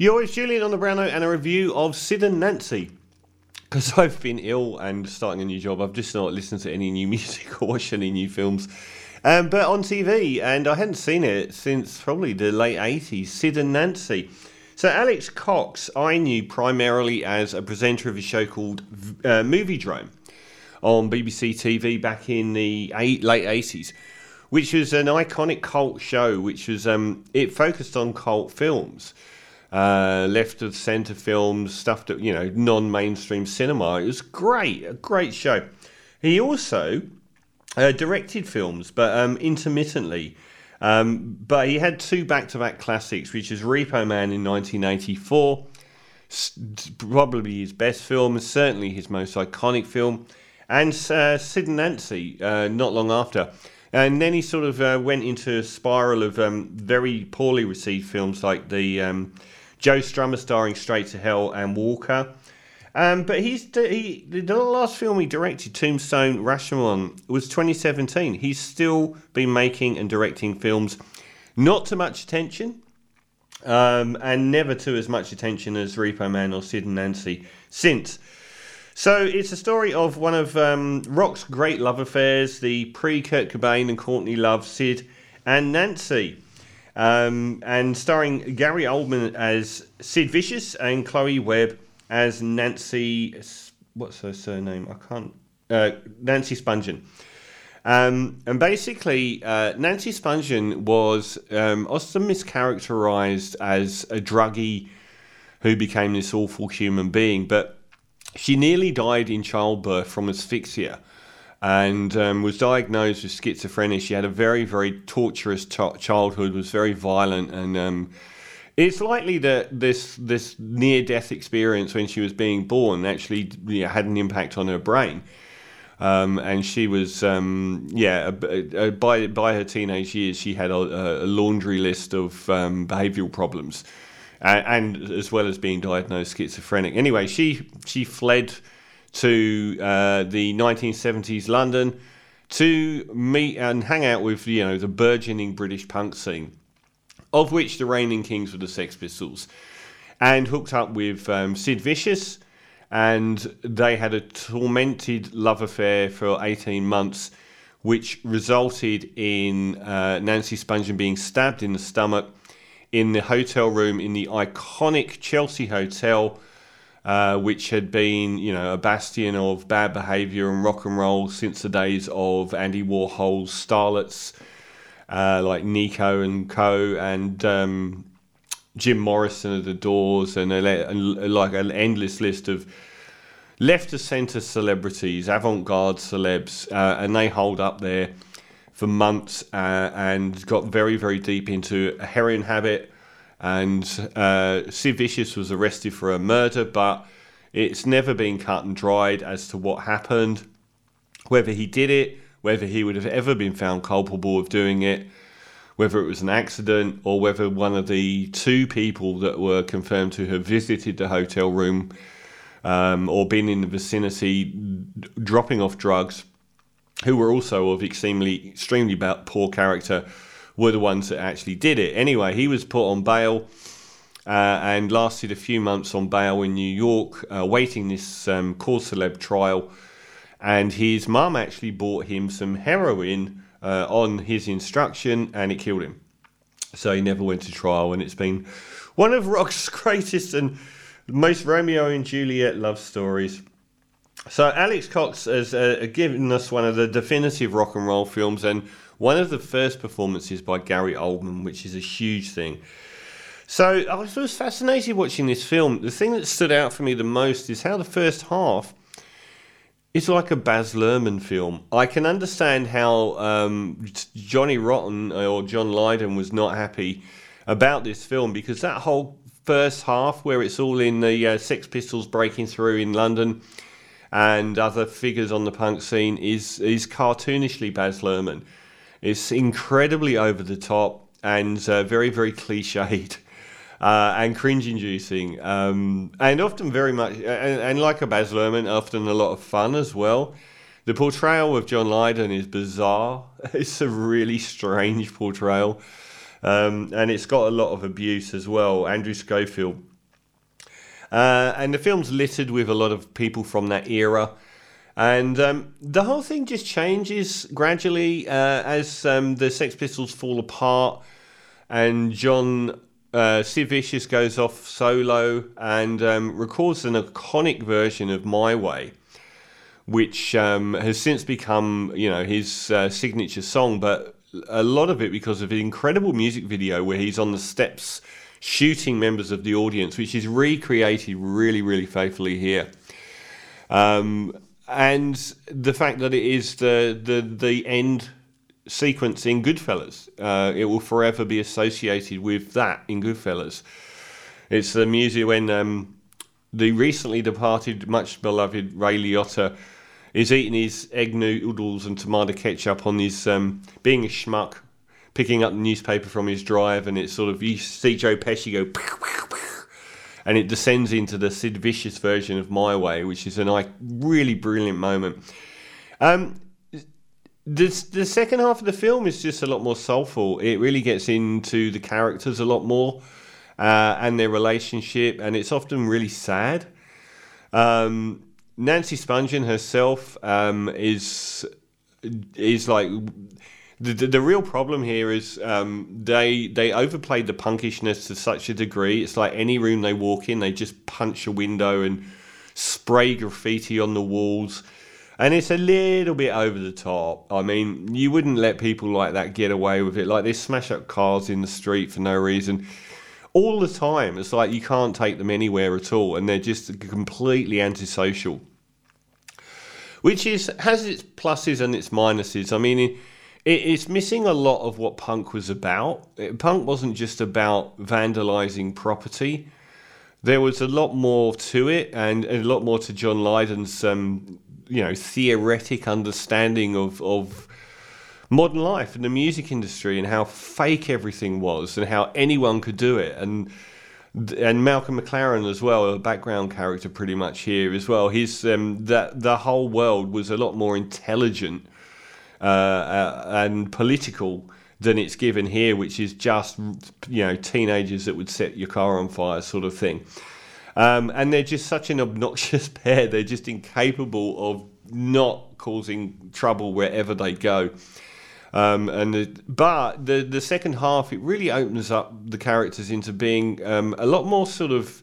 You're with Julian on the Brown Note and a review of Sid and Nancy. Because I've been ill and starting a new job, I've just not listened to any new music or watched any new films. Um, but on TV, and I hadn't seen it since probably the late 80s, Sid and Nancy. So Alex Cox, I knew primarily as a presenter of a show called uh, Moviedrome on BBC TV back in the eight, late 80s which was an iconic cult show, which was um, it focused on cult films, uh, left of centre films, stuff that you know non-mainstream cinema. It was great, a great show. He also uh, directed films, but um, intermittently. Um, but he had two back-to-back classics, which is Repo Man in 1984, probably his best film, certainly his most iconic film, and uh, Sid and Nancy, uh, not long after. And then he sort of uh, went into a spiral of um, very poorly received films like the um, Joe Strummer starring Straight to Hell and Walker. Um, but he's he, the last film he directed, Tombstone Rashomon, was 2017. He's still been making and directing films, not to much attention, um, and never to as much attention as Repo Man or Sid and Nancy since. So it's a story of one of um, rock's great love affairs, the pre Kurt Cobain and Courtney Love, Sid and Nancy. Um, and starring Gary Oldman as Sid Vicious and Chloe Webb as Nancy. What's her surname? I can't. Uh, Nancy Spungen. Um, and basically, uh, Nancy Spungen was um, often mischaracterized as a druggie who became this awful human being, but she nearly died in childbirth from asphyxia and um, was diagnosed with schizophrenia. She had a very, very torturous ch- childhood, was very violent, and um, it's likely that this this near death experience when she was being born actually you know, had an impact on her brain. Um, and she was, um, yeah, by by her teenage years, she had a, a laundry list of um, behavioural problems and, and as well as being diagnosed schizophrenic. Anyway, she she fled to uh, the 1970s London to meet and hang out with you know the burgeoning British punk scene, of which the reigning kings were the Sex Pistols, and hooked up with um, Sid Vicious, and they had a tormented love affair for 18 months, which resulted in uh, Nancy Spungen being stabbed in the stomach in the hotel room in the iconic Chelsea Hotel, uh, which had been, you know, a bastion of bad behaviour and rock and roll since the days of Andy Warhol's starlets uh, like Nico and Co. and um, Jim Morrison of the Doors and, a, and like an endless list of left to centre celebrities, avant garde celebs, uh, and they hold up there for months uh, and got very, very deep into a heroin habit. And uh, Sid Vicious was arrested for a murder, but it's never been cut and dried as to what happened, whether he did it, whether he would have ever been found culpable of doing it, whether it was an accident, or whether one of the two people that were confirmed to have visited the hotel room um, or been in the vicinity dropping off drugs who were also of extremely extremely poor character, were the ones that actually did it. Anyway, he was put on bail. Uh, and lasted a few months on bail in New York, uh, waiting this um, cause celeb trial. And his mum actually bought him some heroin uh, on his instruction, and it killed him. So he never went to trial, and it's been one of rock's greatest and most Romeo and Juliet love stories. So Alex Cox has uh, given us one of the definitive rock and roll films and one of the first performances by Gary Oldman, which is a huge thing. So I was fascinated watching this film. The thing that stood out for me the most is how the first half is like a Baz Luhrmann film. I can understand how um, Johnny Rotten or John Lydon was not happy about this film because that whole first half, where it's all in the uh, Sex Pistols breaking through in London and other figures on the punk scene is is cartoonishly Baz Luhrmann. It's incredibly over the top and uh, very very cliched. Uh, and cringe-inducing, um, and often very much, and, and, like a Baz Luhrmann, often a lot of fun as well. The portrayal of John Lydon is bizarre. It's a really strange portrayal. Um, and it's got a lot of abuse as well. Andrew Schofield. Uh, and the film's littered with a lot of people from that era. And um, the whole thing just changes gradually uh, as um, the Sex Pistols fall apart and John uh, Sid Vicious goes off solo and um, records an iconic version of My Way, which um, has since become, you know, his uh, signature song. But a lot of it because of an incredible music video where he's on the steps shooting members of the audience, which is recreated really, really faithfully here. Um, and the fact that it is the the the end sequence in Goodfellas, uh, it will forever be associated with that in Goodfellas. It's the music when um, the recently departed, much beloved Ray Liotta is eating his egg noodles and tomato ketchup on his um, being a schmuck, picking up the newspaper from his drive, and it's sort of you see Joe Pesci go. And it descends into the Sid Vicious version of My Way, which is a like, really brilliant moment. Um, the, the second half of the film is just a lot more soulful. It really gets into the characters a lot more uh, and their relationship, and it's often really sad. Um, Nancy Spungen herself um, is is like the, the, real problem here is um, they they overplayed the punkishness to such a degree. It's like any room they walk in, they just punch a window and spray graffiti on the walls and it's a little bit over the top. I mean, you wouldn't let people like that get away with it. Like they smash up cars in the street for no reason. All the time. It's like you can't take them anywhere at all, and they're just completely antisocial. Which is has its pluses and its minuses. I mean, it, it's missing a lot of what punk was about. Punk wasn't just about vandalizing property. There was a lot more to it, and a lot more to John Lydon's um, you know theoretic understanding of of modern life and the music industry and how fake everything was and how anyone could do it and and Malcolm McLaren as well, a background character pretty much here as well. His um, that the whole world was a lot more intelligent uh, uh, and political than it's given here, which is just you know teenagers that would set your car on fire sort of thing. Um, and they're just such an obnoxious pair. They're just incapable of not causing trouble wherever they go. Um, and the, but the the second half it really opens up the characters into being um, a lot more sort of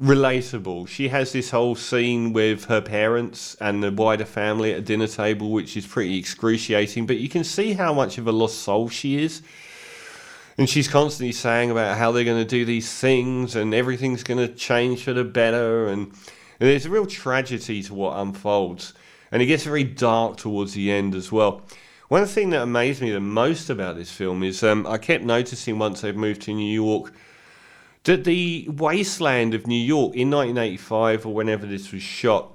relatable. She has this whole scene with her parents and the wider family at a dinner table, which is pretty excruciating. But you can see how much of a lost soul she is and she's constantly saying about how they're going to do these things and everything's going to change for the better and, and there's a real tragedy to what unfolds and it gets very dark towards the end as well one thing that amazed me the most about this film is um, i kept noticing once they've moved to new york that the wasteland of new york in 1985 or whenever this was shot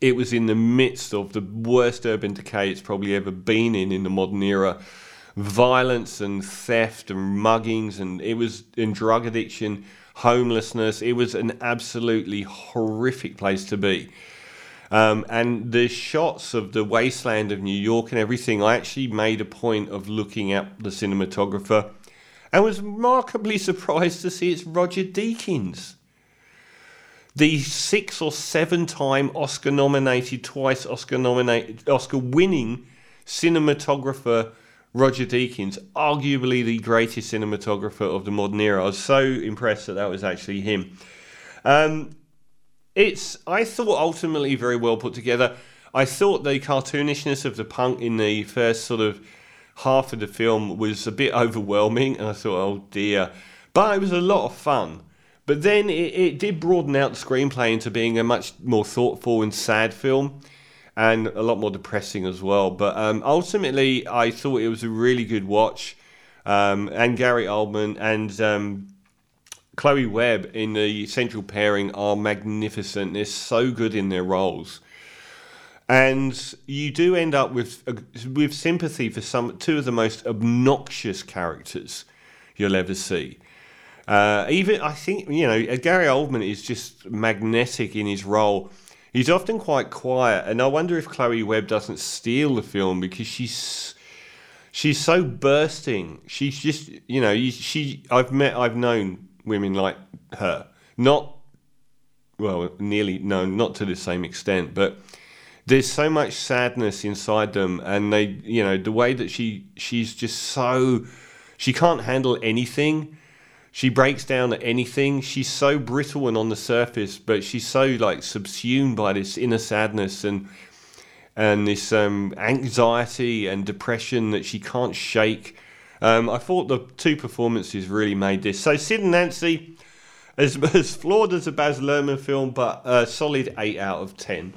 it was in the midst of the worst urban decay it's probably ever been in in the modern era violence and theft and muggings and it was in drug addiction, homelessness. It was an absolutely horrific place to be. Um, and the shots of the wasteland of New York and everything, I actually made a point of looking at the cinematographer and was remarkably surprised to see it's Roger Deakins. The six or seven time Oscar nominated, twice Oscar nominated, Oscar winning cinematographer Roger Deakins, arguably the greatest cinematographer of the modern era. I was so impressed that that was actually him. Um, it's, I thought, ultimately very well put together. I thought the cartoonishness of the punk in the first sort of half of the film was a bit overwhelming, and I thought, oh dear. But it was a lot of fun. But then it, it did broaden out the screenplay into being a much more thoughtful and sad film and a lot more depressing as well. But um, ultimately, I thought it was a really good watch. Um, and Gary Oldman and um, Chloe Webb in the central pairing are magnificent. They're so good in their roles. And you do end up with uh, with sympathy for some two of the most obnoxious characters you'll ever see. Uh, even I think you know Gary Oldman is just magnetic in his role He's often quite quiet, and I wonder if Chloe Webb doesn't steal the film because she's she's so bursting. She's just, you know, she. I've met, I've known women like her, not well, nearly no, not to the same extent, but there's so much sadness inside them, and they, you know, the way that she, she's just so, she can't handle anything. She breaks down at anything. She's so brittle and on the surface, but she's so like subsumed by this inner sadness and and this um, anxiety and depression that she can't shake. Um, I thought the two performances really made this. So Sid and Nancy, as, as flawed as a Baz Luhrmann film, but a solid eight out of ten.